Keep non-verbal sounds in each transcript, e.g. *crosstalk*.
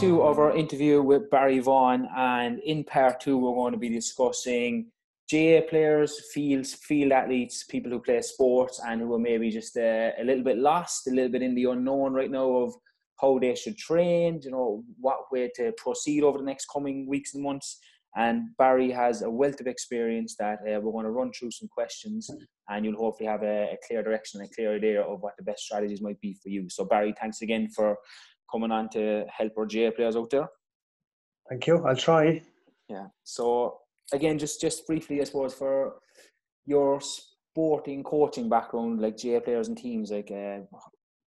two of our interview with Barry Vaughan, and in part two, we're going to be discussing GAA players, fields, field athletes, people who play sports, and who are maybe just uh, a little bit lost, a little bit in the unknown right now of how they should train, you know, what way to proceed over the next coming weeks and months. And Barry has a wealth of experience that uh, we're going to run through some questions and you'll hopefully have a, a, clear direction and a clear idea of what the best strategies might be for you. So, Barry, thanks again for coming on to help our GAA players out there. Thank you. I'll try. Yeah. So, again, just just briefly, I suppose, for your sporting coaching background, like GAA players and teams, like, uh,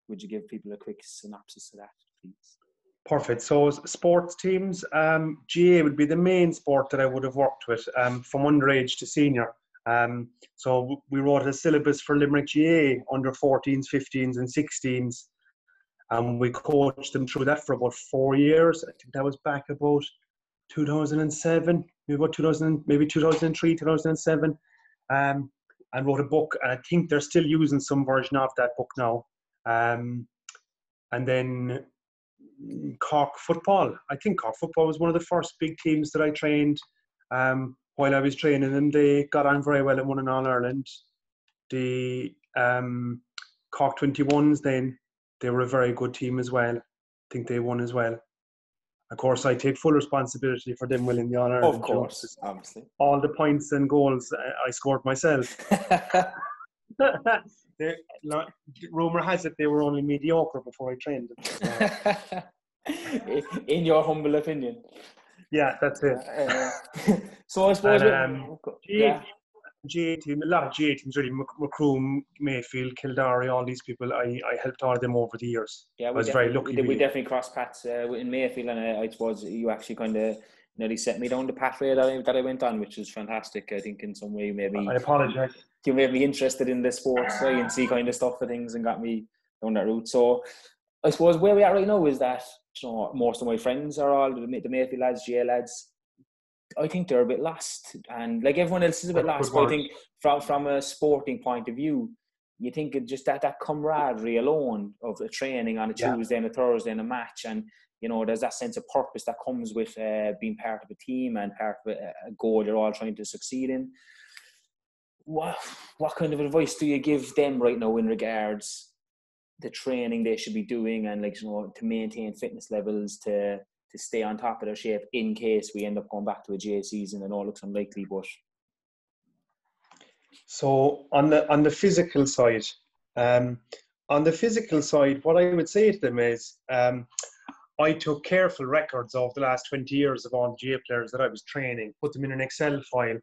would you give people a quick synopsis of that, please? Perfect. So sports teams, um, GAA would be the main sport that I would have worked with um, from underage to senior. Um, so we wrote a syllabus for Limerick GAA under 14s, 15s, and 16s, and we coached them through that for about four years. I think that was back about 2007, maybe about 2000, maybe 2003, 2007, um, and wrote a book. And I think they're still using some version of that book now. Um, and then Cork football. I think Cork football was one of the first big teams that I trained. Um, while I was training them, they got on very well and won in All Ireland. The um, Cork 21s, then they were a very good team as well. I think they won as well. Of course, I take full responsibility for them winning the honour. Of course, obviously. All the points and goals uh, I scored myself. *laughs* rumor has it they were only mediocre before I trained them. *laughs* In your humble opinion. Yeah, that's it. Uh, *laughs* so I suppose. And, um, yeah. GAA team, a lot of GAA teams really, Macroom, Mayfield, Kildare, all these people, I, I helped all of them over the years. Yeah, I was very lucky. We, we definitely crossed paths uh, in Mayfield, and uh, I suppose you actually kind of nearly set me down the pathway that I, that I went on, which was fantastic. I think in some way maybe I apologize. You made me interested in the sports science kind of stuff for things and got me down that route. So I suppose where we are right now is that you know most of my friends are all the, the Mayfield lads, GAA lads. I think they're a bit lost, and like everyone else is a bit lost. But I think from from a sporting point of view, you think just that that camaraderie alone of a training on a Tuesday yeah. and a Thursday and a match, and you know there's that sense of purpose that comes with uh, being part of a team and part of a, a goal you're all trying to succeed in. What what kind of advice do you give them right now in regards the training they should be doing and like you know to maintain fitness levels to to stay on top of their shape in case we end up going back to a GAA season and all looks unlikely but so on the on the physical side um, on the physical side what I would say to them is um, I took careful records of the last 20 years of all the GAA players that I was training, put them in an Excel file,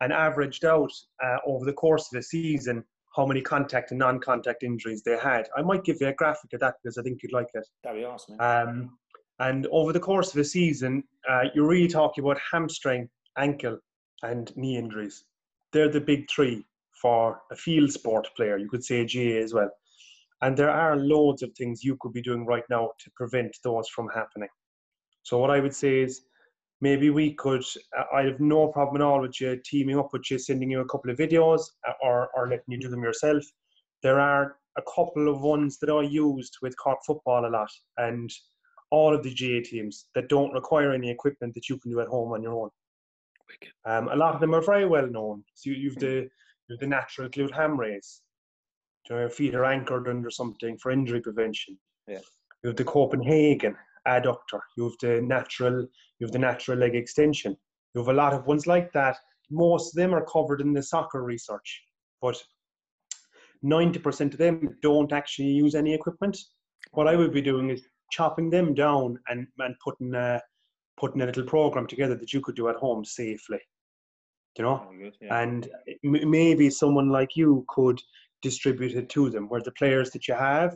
and averaged out uh, over the course of the season how many contact and non-contact injuries they had. I might give you a graphic of that because I think you'd like it. That'd be awesome. Um, and over the course of a season, uh, you're really talking about hamstring, ankle, and knee injuries. They're the big three for a field sport player. You could say a GAA as well. And there are loads of things you could be doing right now to prevent those from happening. So what I would say is maybe we could uh, i have no problem at all with you teaming up with you sending you a couple of videos uh, or, or letting you do them yourself there are a couple of ones that i used with Cork football a lot and all of the GAA teams that don't require any equipment that you can do at home on your own um, a lot of them are very well known so you, have the you've the natural glute ham raise your feet are anchored under something for injury prevention yeah. you have the copenhagen adductor you have the natural you have the natural leg extension. You have a lot of ones like that. Most of them are covered in the soccer research, but 90% of them don't actually use any equipment. What I would be doing is chopping them down and, and putting a, putting a little program together that you could do at home safely. You know, good, yeah. and m- maybe someone like you could distribute it to them, where the players that you have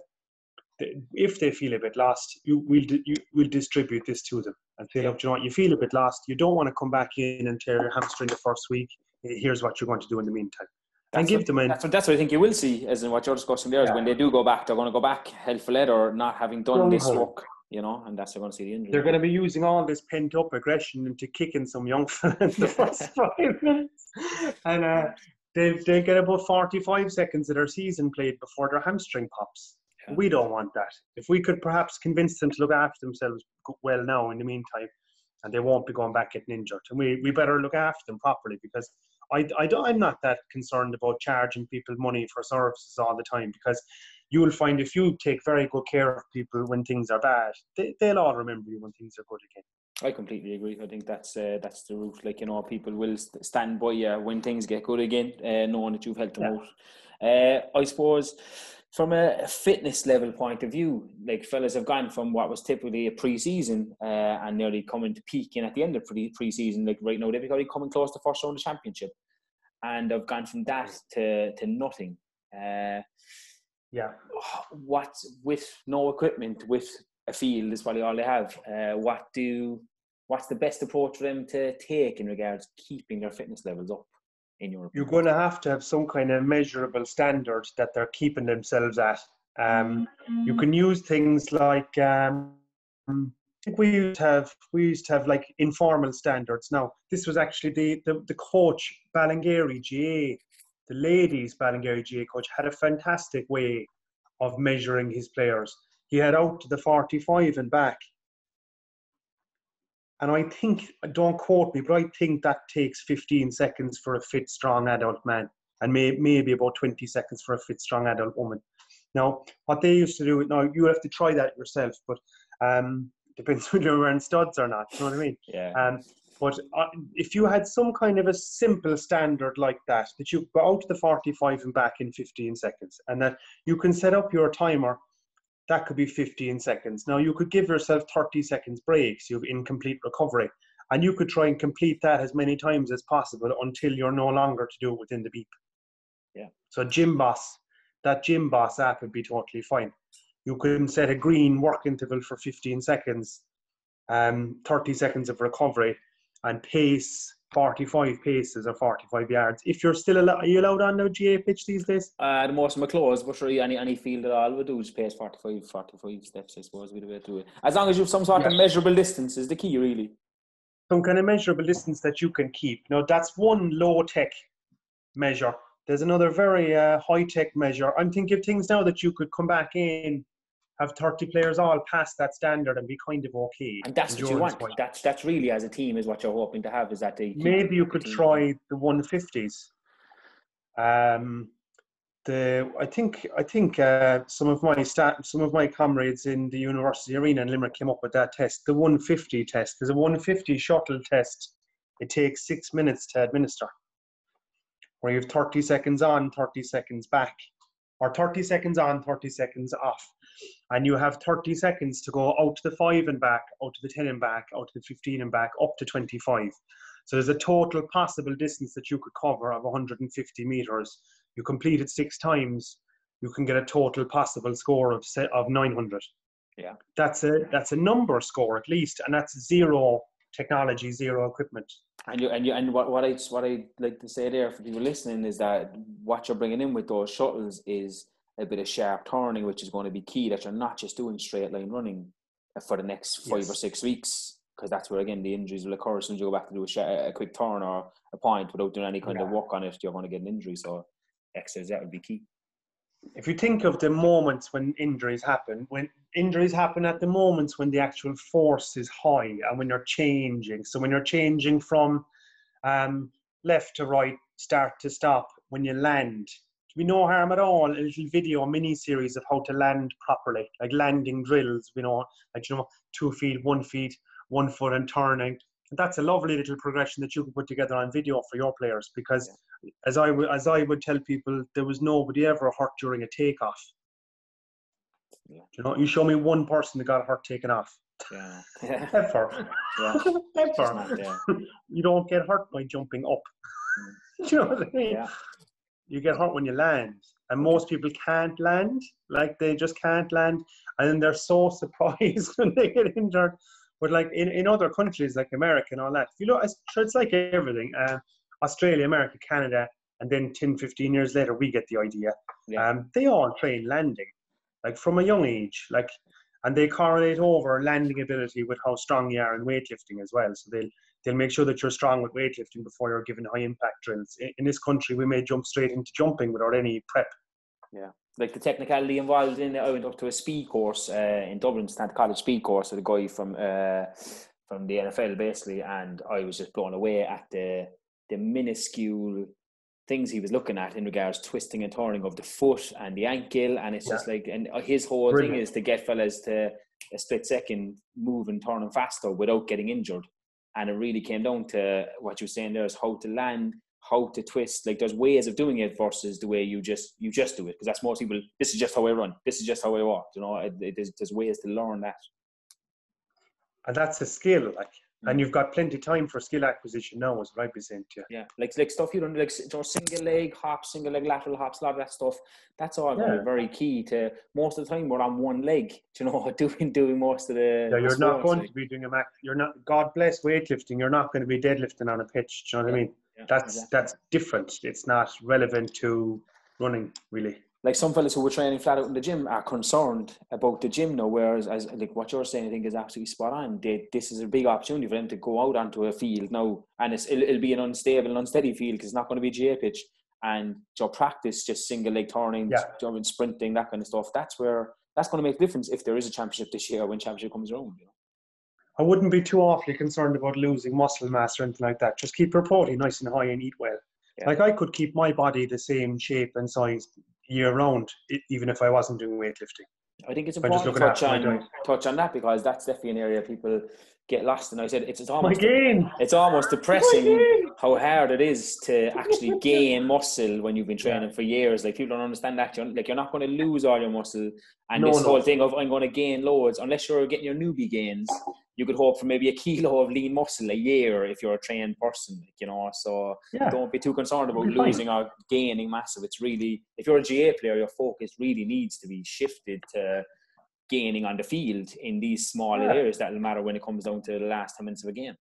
if they feel a bit lost, you will you will distribute this to them and say, look, you know what, you feel a bit lost. You don't want to come back in and tear your hamstring the first week. Here's what you're going to do in the meantime. And give what, them an, that's, what, that's what I think you will see, as in what you're discussing there, is yeah. when they do go back, they're going to go back hell for lead or not having done this work, you know, and that's they're going to see the injury. They're going to be using all this pent up aggression into kicking some young *laughs* fella in the first *laughs* five minutes. And uh, they, they get about 45 seconds of their season played before their hamstring pops Yeah. We don't want that. If we could perhaps convince them to look after themselves well now in the meantime, and they won't be going back getting injured, and we, we better look after them properly because I, I don't, I'm not that concerned about charging people money for services all the time because you will find if you take very good care of people when things are bad, they, they'll all remember you when things are good again. I completely agree. I think that's uh, that's the route. Like you know, people will stand by you when things get good again, uh, knowing that you've helped them yeah. out. Uh, I suppose from a fitness level point of view, like fellas have gone from what was typically a pre-season uh, and nearly coming to peak peaking at the end of pre pre-season. Like right now, they've already coming close to first round of the championship, and I've gone from that to to nothing. Uh, yeah. What with no equipment, with a field is probably all they have. Uh, what do what's the best approach for them to take in regards to keeping their fitness levels up? In? You're going to have to have some kind of measurable standard that they're keeping themselves at. Um, mm-hmm. You can use things like um, I think we used to have we used to have like informal standards. Now this was actually the the, the coach Ballingeary GAA, the ladies Ballingeary GAA coach had a fantastic way of measuring his players. He had out to the 45 and back and I think, don't quote me, but I think that takes 15 seconds for a fit, strong adult man, and may, maybe about 20 seconds for a fit, strong adult woman. Now, what they used to do, now you have to try that yourself, but um, depends *laughs* whether you're wearing studs or not. You know what I mean? Yeah. Um, but uh, if you had some kind of a simple standard like that, that you go out to the 45 and back in 15 seconds, and that you can set up your timer that could be 15 seconds. Now you could give yourself 30 seconds breaks, you have incomplete recovery, and you could try and complete that as many times as possible until you're no longer to do it within the beep. Yeah. So gym boss, that gym boss app would be totally fine. You can set a green work interval for 15 seconds, um, 30 seconds of recovery, and pace 45 paces or 45 yards. If you're still allowed, are you allowed on no GAA pitch these days? Uh, the most of my clothes, but really any, any field at all would do is pace 45, 45 steps, I suppose, would be the way to do it. As long as you have some sort yes. of measurable distance is the key, really. Some kind of measurable distance that you can keep. Now, that's one low tech measure. There's another very uh, high tech measure. I'm thinking of things now that you could come back in have 30 players all pass that standard and be kind of okay. And that's what you want. Point. That's that's really as a team is what you're hoping to have is that they maybe you could try the 150s. Um, the I think I think uh, some of my stat, some of my comrades in the university arena in Limerick came up with that test, the 150 test. Because a 150 shuttle test, it takes six minutes to administer, where you have 30 seconds on, 30 seconds back, or 30 seconds on, 30 seconds off and you have 30 seconds to go out to the 5 and back, out to the 10 and back, out to the 15 and back, up to 25. So there's a total possible distance that you could cover of 150 meters. You complete it six times, you can get a total possible score of of 900. Yeah, that's a that's a number score at least, and that's zero technology, zero equipment. And you and you and what what I what I like to say there for people listening is that what you're bringing in with those shuttles is a bit of sharp turning, which is going to be key that you're not just doing straight line running for the next five yes. or six weeks, because that's where again the injuries will occur as soon as you go back to do a, a quick turn or a point without doing any kind yeah. of work on it, you're going to get an injury. So exercise that would be key. If you think of the moments when injuries happen, when injuries happen at the moments when the actual force is high and when you're changing. So when you're changing from um, left to right, start to stop, when you land, to be no harm at all, a little video, a mini series of how to land properly, like landing drills, you know, like, you know, two feet, one feet, one foot and turning. And that's a lovely little progression that you can put together on video for your players because as I, w- as I would tell people, there was nobody ever hurt during a takeoff. Yeah. You know, you show me one person that got hurt taking off. Yeah. *laughs* Ever. Yeah. *laughs* Ever. Yeah. *laughs* you don't get hurt by jumping up. Mm. you know what I mean? Yeah you get hurt when you land. And most people can't land, like they just can't land. And then they're so surprised when they get injured. But like in, in other countries like America and all that, if you look, it's like everything. Uh, Australia, America, Canada, and then 10, 15 years later, we get the idea. Yeah. Um, they all train landing, like from a young age, like, and they correlate over landing ability with how strong you are in weightlifting as well. So they'll they'll make sure that you're strong with weightlifting before you're given high impact drills. In this country, we may jump straight into jumping without any prep. Yeah, like the technicality involved in it. I went up to a speed course uh, in Dublin, Setanta College speed course with a guy from uh, from the NFL basically, and I was just blown away at the the minuscule things he was looking at in regards twisting and turning of the foot and the ankle, and it's yeah. just like and his whole Brilliant. thing is to get fellas to a split second move and turn faster without getting injured. And it really came down to what you were saying there is how to land, how to twist. Like there's ways of doing it versus the way you just you just do it. Because that's most people. This is just how I run. This is just how I walk. You know, it, it, there's, there's ways to learn that. And that's a skill. Like and mm. you've got plenty of time for skill acquisition now, as I'd be saying to you. Yeah, like like stuff you don't like, you know, single leg hops, single leg lateral hops, a lot of that stuff. That's all yeah. very key to. Most of the time, we're on one leg. *laughs* You know, *laughs* doing doing most of the. Yeah, you're not going like. to be doing a max. You're not. God bless weightlifting. You're not going to be deadlifting on a pitch. Do you know what yeah. I mean? Yeah, that's exactly. that's different. It's not relevant to running, really like some fellas who were training flat out in the gym are concerned about the gym now. Whereas, as like what you're saying, I think is absolutely spot on. They, this is a big opportunity for them to go out onto a field now, and it's, it'll, it'll be an unstable and unsteady field because it's not going to be a GAA pitch. And your practice just single leg turning, yeah. sprinting, that kind of stuff. That's where that's going to make a difference if there is a championship this year when championship comes around. You know? I wouldn't be too awfully concerned about losing muscle mass or anything like that. Just keep your protein nice and high and eat well. Yeah. Like I could keep my body the same shape and size year round, even if I wasn't doing weightlifting. I think it's important to touch on, touch on that because that's definitely an area people get lost. And I said it's, it's almost it's almost depressing how hard it is to actually *laughs* gain muscle when you've been training for years. Like people don't understand that. You're, like you're not going to lose all your muscle, and no, this no. whole thing of I'm going to gain loads unless you're getting your newbie gains you could hope for maybe a kilo of lean muscle a year if you're a trained person, you know. So yeah. don't be too concerned about losing fine. or gaining massive. It's really if you're a GAA player, your focus really needs to be shifted to gaining on the field in these smaller yeah. areas that'll matter when it comes down to the last 10 minutes of a game.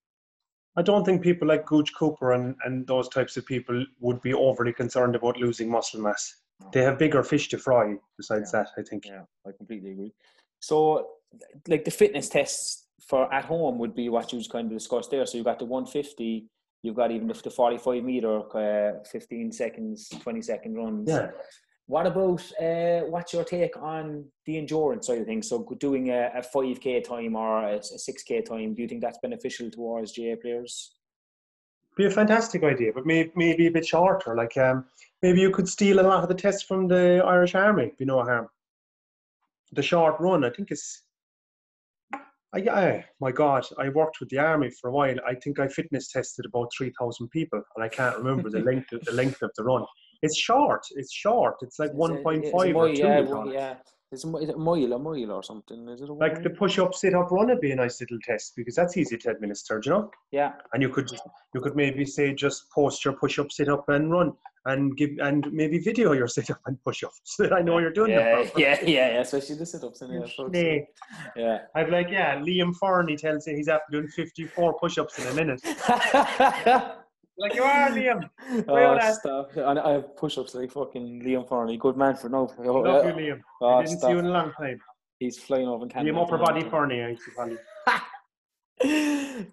I don't think people like Gooch Cooper and, and those types of people would be overly concerned about losing muscle mass. No. They have bigger fish to fry besides yeah. that, I think. Yeah, I completely agree. So, like the fitness tests for at home would be what you kind of discussed there. So you've got the 150, you've got even the 45 meter, uh, 15 seconds, 20 second runs. Yeah. What about uh, what's your take on the endurance side of things? So doing a, a 5k time or a, a 6k time, do you think that's beneficial to towards GAA players? Be a fantastic idea, but maybe maybe a bit shorter. Like um, maybe you could steal a lot of the tests from the Irish Army. Be no harm. The short run, I think, is I, I, my God, I worked with the army for a while. I think I fitness tested about three thousand people, and I can't remember the *laughs* length of the length of the run. It's short. It's short. It's like one point five or two. Yeah, yeah. Is it, is it a mile, a mile or something? Is it like the push up, sit up, run would be a nice little test because that's easy to administer, you know? Yeah. And you could you could maybe say just post your push up, sit up, and run, and give and maybe video your *laughs* sit up and push up so *laughs* that I know you're doing yeah, them. Yeah, yeah, yeah, especially the sit ups. Yeah, yeah. I'd like, yeah, Liam Farney tells you he's after doing 54 push ups in a minute. *laughs* Like you are, Liam. *laughs* oh, stop. I, I have push-ups like fucking Liam Farney. Good man for no. I love you, uh, Liam. Oh, I didn't stop. see you in a long time. He's flying over in Canada. Liam upper body Farney, I used to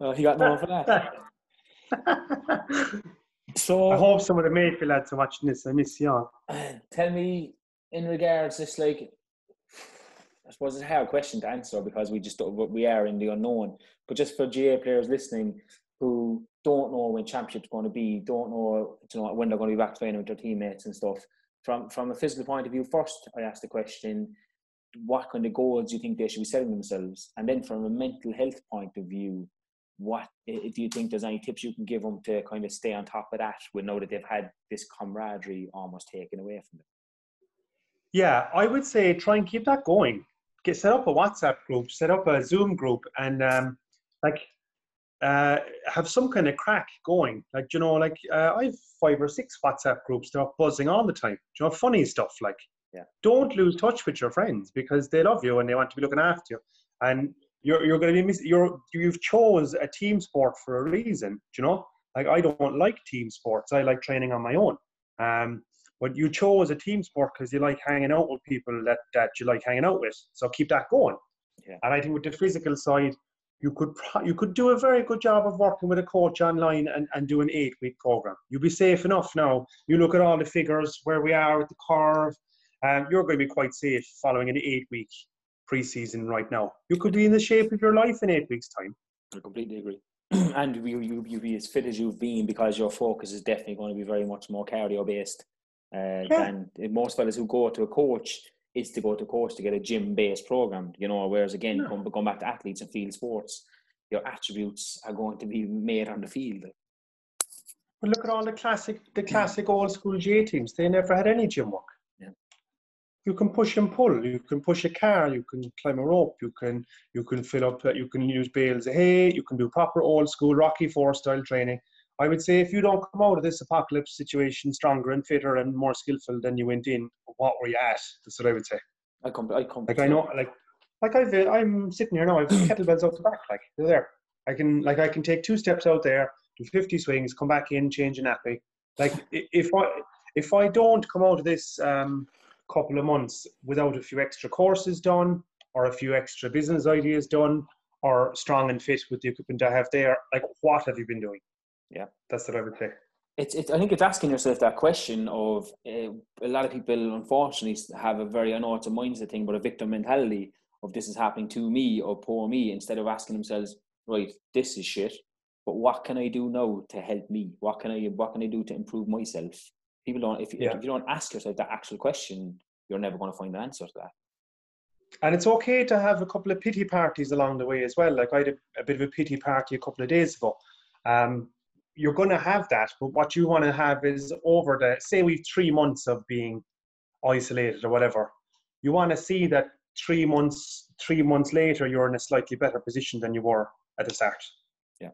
oh, *laughs* he got no for that. *laughs* so I hope some of the Mayfield lads are watching this. I miss you all. *clears throat* Tell me, in regards, this like, I suppose it's a hard question to answer because we just we are in the unknown. But just for GAA players listening, who don't know when championship's going to be, don't know, you know when they're going to be back training with their teammates and stuff. From from a physical point of view, first I asked the question, what kind of goals do you think they should be setting themselves? And then from a mental health point of view, what do you think there's any tips you can give them to kind of stay on top of that when know that they've had this camaraderie almost taken away from them? Yeah, I would say try and keep that going. Get set up a WhatsApp group, set up a Zoom group, and um, like uh, have some kind of crack going. Like, you know, like uh, I have five or six WhatsApp groups that are buzzing all the time. you know, funny stuff. Like, yeah. don't lose touch with your friends because they love you and they want to be looking after you. And you're, you're going to be miss- you're you've chose a team sport for a reason. you know, like I don't like team sports. I like training on my own. Um, but you chose a team sport because you like hanging out with people that, that you like hanging out with. So keep that going. Yeah. And I think with the physical side, you could you could do a very good job of working with a coach online and, and do an eight week program. You'll be safe enough now. You look at all the figures where we are with the curve, um, you're going to be quite safe following an eight week preseason right now. You could be in the shape of your life in eight weeks' time. I completely agree. *clears throat* and you, you, you be as fit as you've been because your focus is definitely going to be very much more cardio based uh, yeah. than most fellas who go to a coach is to go to course to get a gym based program, you know, whereas again, yeah. going, back to athletes and field sports, your attributes are going to be made on the field. But look at all the classic, the classic old school J teams. They never had any gym work. Yeah. You can push and pull. You can push a car. You can climb a rope. You can you can fill up. You can use bales of hay. You can do proper old school Rocky Four style training. I would say if you don't come out of this apocalypse situation stronger and fitter and more skillful than you went in, what were you at? That's what I would say. I come. I come. Like I know, like like I've I'm sitting here now. I've kettlebells out the back. Like they're there. I can like I can take two steps out there, do 50 swings, come back in, change a nappy. Like if I if I don't come out of this um, couple of months without a few extra courses done or a few extra business ideas done or strong and fit with the equipment I have there, like what have you been doing? Yeah, that's what I would say. It's, it's, I think it's asking yourself that question of uh, a lot of people, unfortunately, have a very, I know it's a mindset thing, but a victim mentality of this is happening to me or poor me instead of asking themselves, right, this is shit, but what can I do now to help me? What can I, what can I do to improve myself? People don't, if, yeah. if you don't ask yourself that actual question, you're never going to find an answer to that. And it's okay to have a couple of pity parties along the way as well. Like I had a, a bit of a pity party a couple of days ago. Um, you're going to have that, but what you want to have is over the say we've three months of being isolated or whatever. You want to see that three months three months later you're in a slightly better position than you were at the start. Yeah,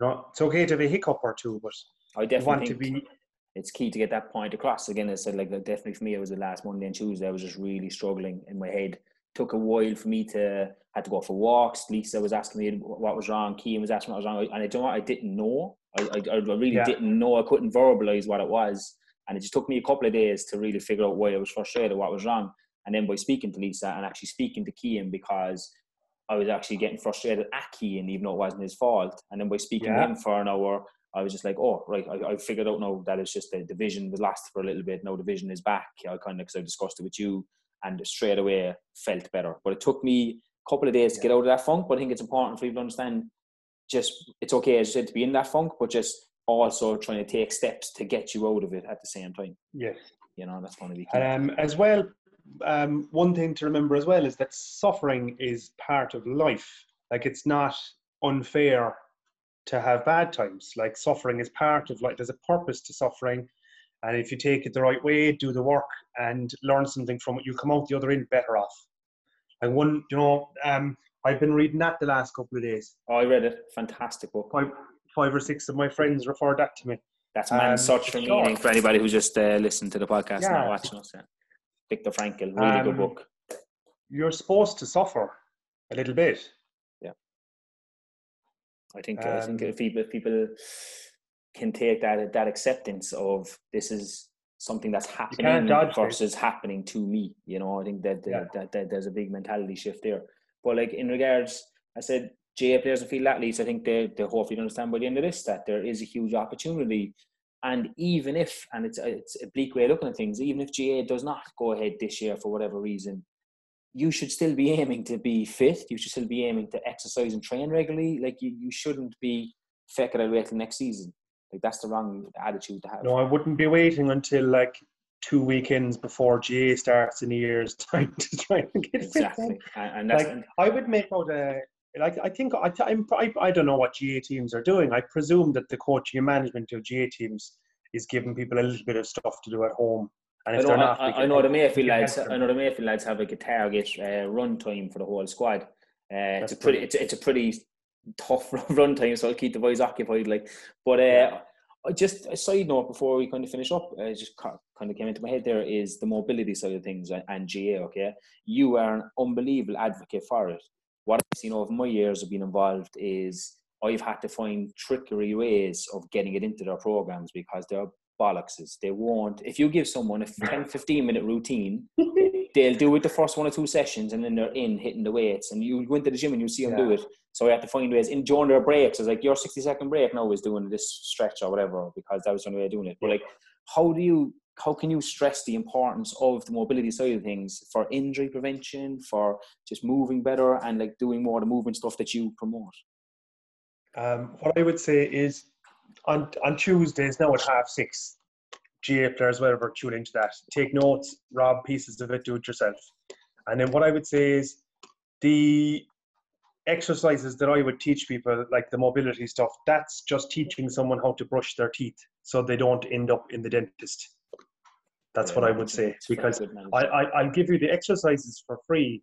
you know it's okay to have a hiccup or two, but I definitely want to be. It's key to get that point across. Again, I said like definitely for me, it was the last Monday and Tuesday. I was just really struggling in my head. Took a while for me to had to go for walks. Lisa was asking me what was wrong. Kian was asking what was wrong, and I don't know. I didn't know I, I, I really yeah. didn't know. I couldn't verbalize what it was. And it just took me a couple of days to really figure out why I was frustrated, what was wrong. And then by speaking to Lisa and actually speaking to Kian because I was actually getting frustrated at Kian, even though it wasn't his fault. And then by speaking yeah. to him for an hour, I was just like, oh, right, I, I figured out now that it's just the division was lost for a little bit. Now division is back. I kind of, because I discussed it with you and straight away felt better. But it took me a couple of days yeah. to get out of that funk. But I think it's important for you to understand just it's okay as you said to be in that funk, but just also trying to take steps to get you out of it at the same time. Yes. You know, that's going to be key. Um, as well, um, one thing to remember as well is that suffering is part of life. Like it's not unfair to have bad times. Like suffering is part of like there's a purpose to suffering. And if you take it the right way, do the work and learn something from it, you come out the other end better off. And one, you know, um, I've been reading that the last couple of days. Oh, I read it. Fantastic book. Five, five or six of my friends referred that to me. That's man um, such for meaning for anybody who's just uh, listening to the podcast yeah. and watching us. Yeah. Viktor Frankl, really um, good book. You're supposed to suffer a little bit. Yeah. I think um, I think if people, if people can take that that acceptance of this is something that's happening versus it. happening to me. You know, I think that, yeah. that, that, there's a big mentality shift there. But like in regards, I said GAA players and field athletes, I think they they hopefully understand by the end of this that there is a huge opportunity. And even if, and it's a, it's a bleak way of looking at things, even if GAA does not go ahead this year for whatever reason, you should still be aiming to be fit. You should still be aiming to exercise and train regularly. Like you, you shouldn't be faking it wait till next season. Like that's the wrong attitude to have. No, I wouldn't be waiting until like two weekends before GAA starts in a year's *laughs* time to try and get exactly. And like, I would make out a like I think I, I'm, I I don't know what GAA teams are doing. I presume that the coaching and management of GAA teams is giving people a little bit of stuff to do at home. And if I know, they're not, I, I know the Mayfield lads. I know the Mayfield lads have like a target uh, run time for the whole squad. Uh, it's a pretty, it's, it's a pretty tough *laughs* run time, so I'll keep the boys occupied. Like, but uh, yeah just a side note before we kind of finish up, uh, just kind of came into my head there is the mobility side of things and, and GAA. Okay, you are an unbelievable advocate for it. What I've seen over my years of being involved is I've had to find trickery ways of getting it into their programs because they're bollockses. They won't. If you give someone a 10, 15 minute routine, *laughs* they'll do it the first one or two sessions and then they're in hitting the weights. And you go into the gym and you see them yeah. do it so we had to find ways in during their breaks. It's like your 60 second break now is doing this stretch or whatever because that was the only way of doing it. But like, how do you how can you stress the importance of the mobility side of things for injury prevention, for just moving better, and like doing more the movement stuff that you promote? Um, what I would say is on on Tuesdays now at half six, GAA players, whatever, tune into that. Take notes, rob pieces of it, do it yourself. And then what I would say is the exercises that I would teach people, like the mobility stuff, that's just teaching someone how to brush their teeth so they don't end up in the dentist. That's yeah, what I would say because I, I, I'll give you the exercises for free.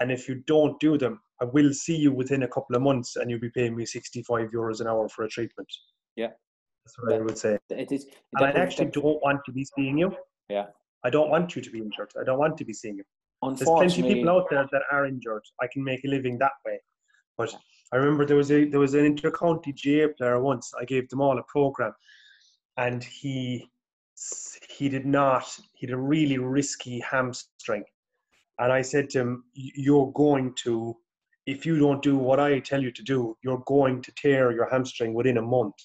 And if you don't do them, I will see you within a couple of months and you'll be paying me 65 euros an hour for a treatment. Yeah. That's what I would say. It is. And I actually don't want to be seeing you. Yeah. I don't want you to be injured. I don't want to be seeing you. There's plenty of people out there that are injured. I can make a living that way. But I remember there was a there was an intercounty GAA player once. I gave them all a program, and he he did not. He had a really risky hamstring, and I said to him, "You're going to, if you don't do what I tell you to do, you're going to tear your hamstring within a month."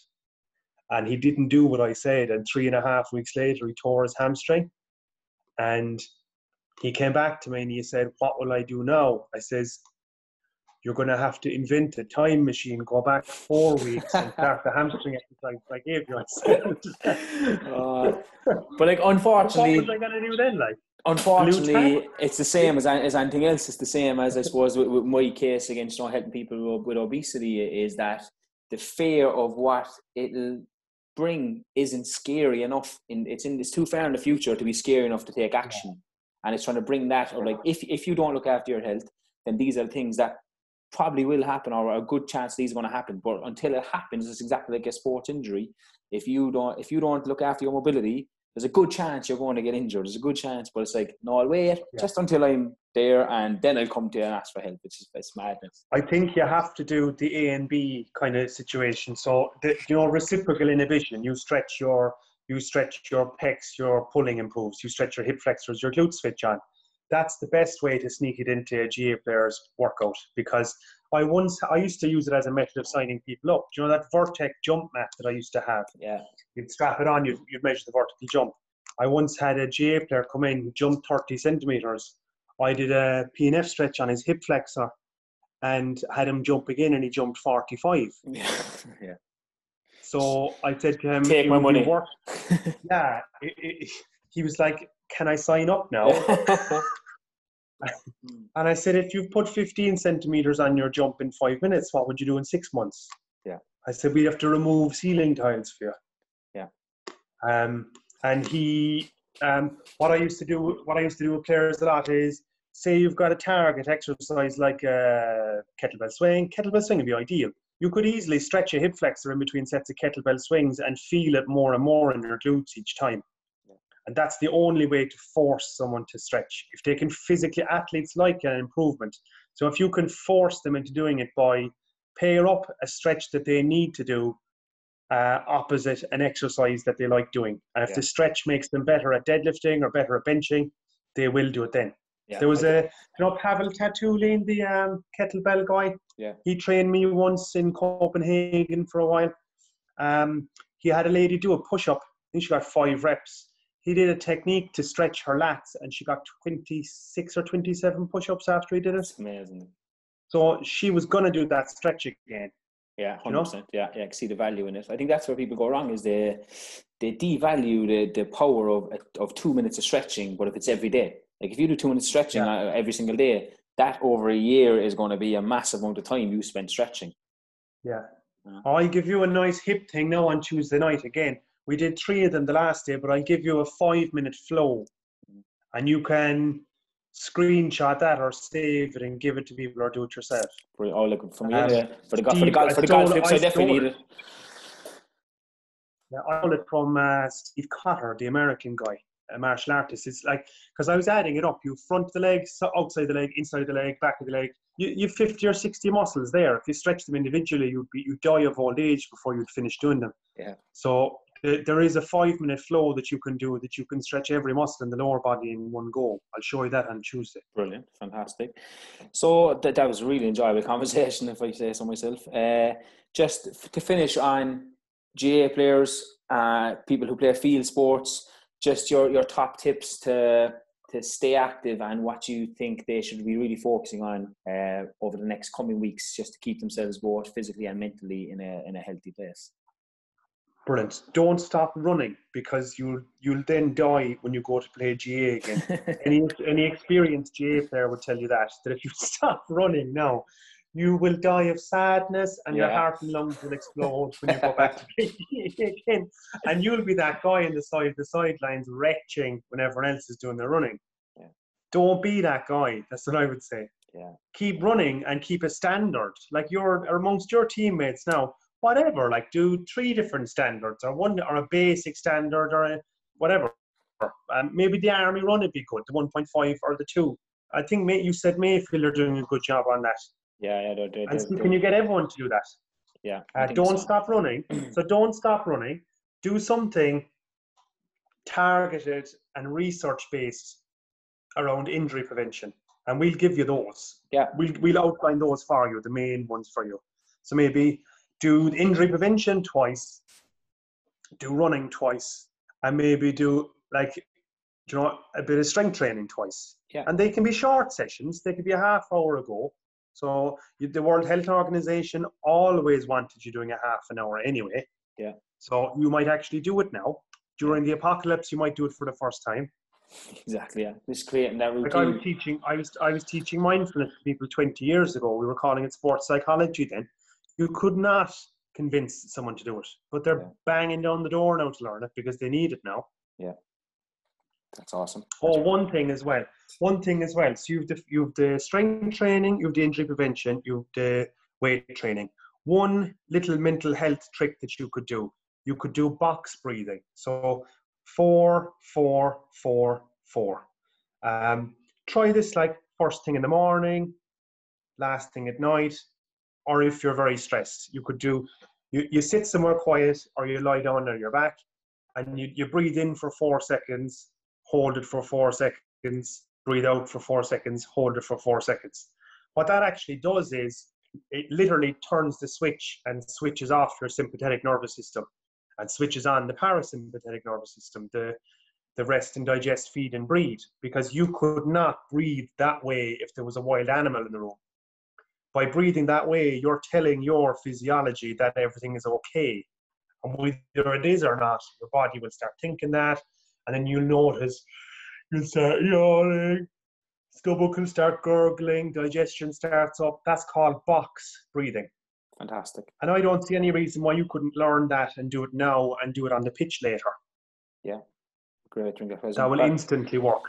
And he didn't do what I said, and three and a half weeks later, he tore his hamstring, and he came back to me and he said, "What will I do now?" I says, "You're going to have to invent a time machine, go back four weeks, and *laughs* start the hamstring exercise I gave you." uh, but like, unfortunately, what was I going to do then? Like, unfortunately, it's the same as, as anything else. It's the same as I suppose with, with my case against you know, helping people with, with obesity is that the fear of what it'll bring isn't scary enough. In it's in it's too far in the future to be scary enough to take action and it's trying to bring that or like if if you don't look after your health then these are things that probably will happen or a good chance these are going to happen but until it happens it's exactly like a sports injury. If you don't if you don't look after your mobility there's a good chance you're going to get injured. There's a good chance but it's like no i'll wait yeah. just until i'm there and then i'll come to you and ask for help which is it's madness. I think you have to do the a and b kind of situation. So the, you know reciprocal inhibition you stretch your you stretch your pecs, your pulling improves, you stretch your hip flexors, your glutes switch on. That's the best way to sneak it into a GAA player's workout because I once I used to use it as a method of signing people up. Do you know that Vortec jump mat that I used to have? Yeah. You'd strap it on, you'd, you'd measure the vertical jump. I once had a GAA player come in, jump 30 centimeters. I did a PNF stretch on his hip flexor and had him jump again and he jumped 45. *laughs* Yeah. yeah. So I said to him, "Take my money." *laughs* yeah, it, it, he was like, "Can I sign up now?" *laughs* *laughs* and I said, "If you've put 15 centimeters on your jump in five minutes, what would you do in six months?" Yeah. I said, "We have to remove ceiling tiles for you." Yeah. Um, and he, um, what I used to do, what I used to do with players a lot is, say you've got a target exercise like a kettlebell swing. Kettlebell swing would be ideal you could easily stretch a hip flexor in between sets of kettlebell swings and feel it more and more in your glutes each time. And that's the only way to force someone to stretch. If they can physically, athletes like an improvement. So if you can force them into doing it by pair up a stretch that they need to do uh, opposite an exercise that they like doing. And if yeah. the stretch makes them better at deadlifting or better at benching, they will do it then. Yeah, there was a, you know, Pavel Tsatsouline, the um, kettlebell guy. Yeah. He trained me once in Copenhagen for a while. Um, he had a lady do a push up. I think she got five reps. He did a technique to stretch her lats, and she got 26 or 27 push ups after he did it. That's amazing. So she was going to do that stretch again. Yeah, hundred percent. Yeah, yeah, I see the value in it. I think that's where people go wrong is they they devalue the, the power of of two minutes of stretching, but if it's every day, like if you do two minutes stretching yeah. every single day, that over a year is going to be a massive amount of time you spend stretching. Yeah. Uh, I give you a nice hip thing now on Tuesday night again. We did three of them the last day, but I give you a five minute flow, and you can screenshot that or save it and give it to people or do it yourself. Oh, look for me, um, yeah. for the golf, for the golf, for the golf flips, I, I definitely need it. Yeah, I stole it from uh, Steve Cotter, the American guy a martial artist. It's like because I was adding it up. You front the leg, outside the leg, inside the leg, back of the leg. You you fifty or sixty muscles there. If you stretch them individually, you'd be you die of old age before you'd finish doing them. Yeah. So there is a five minute flow that you can do that you can stretch every muscle in the lower body in one go. I'll show you that on Tuesday. Brilliant, fantastic. So that, that was a really enjoyable *laughs* conversation, if I say so myself. Uh, just to finish on GAA players, uh, people who play field sports, just your your top tips to to stay active and what you think they should be really focusing on uh, over the next coming weeks, just to keep themselves both physically and mentally in a in a healthy place. Brilliant. Don't stop running because you'll you'll then die when you go to play GAA again. *laughs* any any experienced GAA player would tell you that *laughs* that if you *laughs* stop running now, you will die of sadness and yeah. your heart and lungs will explode when you go back to play again. And you'll be that guy in the side the sidelines retching when everyone else is doing their running. Yeah. Don't be that guy. That's what I would say. Yeah. Keep running and keep a standard. Like you're amongst your teammates now, whatever, like do three different standards or one or a basic standard or a, whatever. Um, maybe the army run would be good, the 1.5 or the two. I think May, you said Mayfield are doing a good job on that. Yeah, yeah. They're, they're, and so can you get everyone to do that? Yeah. Uh, don't so. stop running. so *clears throat* don't stop running. Do something targeted and research based around injury prevention, and we'll give you those. Yeah. We'll we'll outline those for you, the main ones for you. So maybe do injury prevention twice, do running twice, and maybe do like you know a bit of strength training twice. Yeah. And they can be short sessions. They could be a half hour ago, so the World Health Organization always wanted you doing a half an hour anyway. Yeah. So you might actually do it now. During the apocalypse, you might do it for the first time. Exactly. Yeah. Just creating that routine. Like I was teaching, I was I was teaching mindfulness to people 20 years ago. We were calling it sports psychology then. You could not convince someone to do it, but they're yeah. banging down the door now to learn it because they need it now. Yeah. That's awesome. Oh, one thing as well. One thing as well. So you've the you've the strength training, you've the injury prevention, you've the weight training. One little mental health trick that you could do. You could do box breathing. So four, four, four, four. Um, try this like first thing in the morning, last thing at night, or if you're very stressed, you could do. You, you sit somewhere quiet or you lie down on your back and you, you breathe in for four seconds hold it for four seconds, breathe out for four seconds, hold it for four seconds. What that actually does is it literally turns the switch and switches off your sympathetic nervous system and switches on the parasympathetic nervous system, the, the rest and digest, feed and breathe, because you could not breathe that way if there was a wild animal in the room. By breathing that way, you're telling your physiology that everything is okay. And whether it is or not, your body will start thinking that, and then you'll notice you'll start yawning, stomach will start gurgling, digestion starts up. That's called box breathing. Fantastic. And I don't see any reason why you couldn't learn that and do it now and do it on the pitch later. Yeah, great. That will instantly work.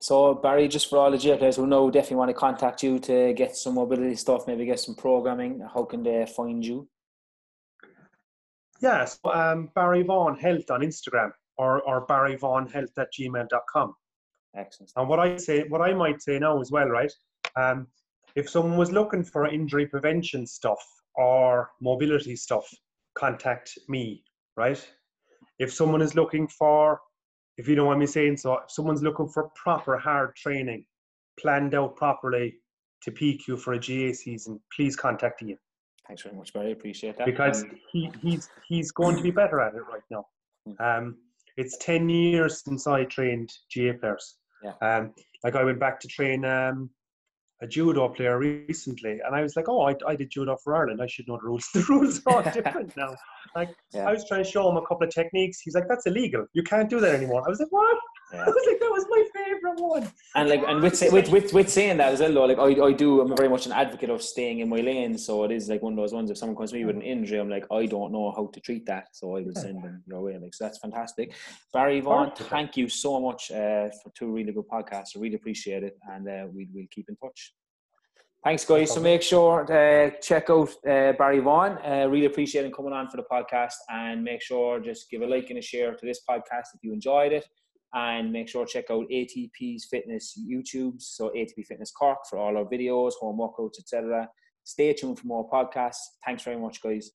So Barry, just for all the players who know, definitely want to contact you to get some mobility stuff, maybe get some programming. How can they find you? Yes, um, Barry Vaughan Health on Instagram or, or barryvaughanhealth at gmail.com. Excellent. And what I say, what I might say now as well, right? Um, if someone was looking for injury prevention stuff or mobility stuff, contact me, right? If someone is looking for, if you know what I'm saying, so if someone's looking for proper hard training, planned out properly to peak you for a GAA season, please contact Ian. Thanks very much, Barry. Appreciate that. Because he, he's he's going to be better at it right now. Hmm. Um, it's 10 years since I trained GAA players. Yeah. Um, like I went back to train um, a judo player recently, and I was like, "Oh, I, I did judo for Ireland. I should know the rules. *laughs* The rules are *laughs* different now." Like yeah. I was trying to show him a couple of techniques. He's like, "That's illegal. You can't do that anymore." I was like, "What?" Yeah. I was like, "That was my favorite one." And like, and with with with, with saying that as well, though, like I, I do, I'm very much an advocate of staying in my lane. So it is like one of those ones. If someone comes to me with an injury, I'm like, I don't know how to treat that, so I will send them your way. Like, so that's fantastic. Barry Vaughan, thank you so much uh, for two really good podcasts. I really appreciate it, and uh, we will keep in touch. Thanks, guys. So make sure to check out uh, Barry Vaughan. Uh, really appreciate him coming on for the podcast, and make sure just give a like and a share to this podcast if you enjoyed it. And make sure to check out ATP's Fitness YouTube, so ATP Fitness Cork for all our videos, home workouts, etc. Stay tuned for more podcasts. Thanks very much, guys.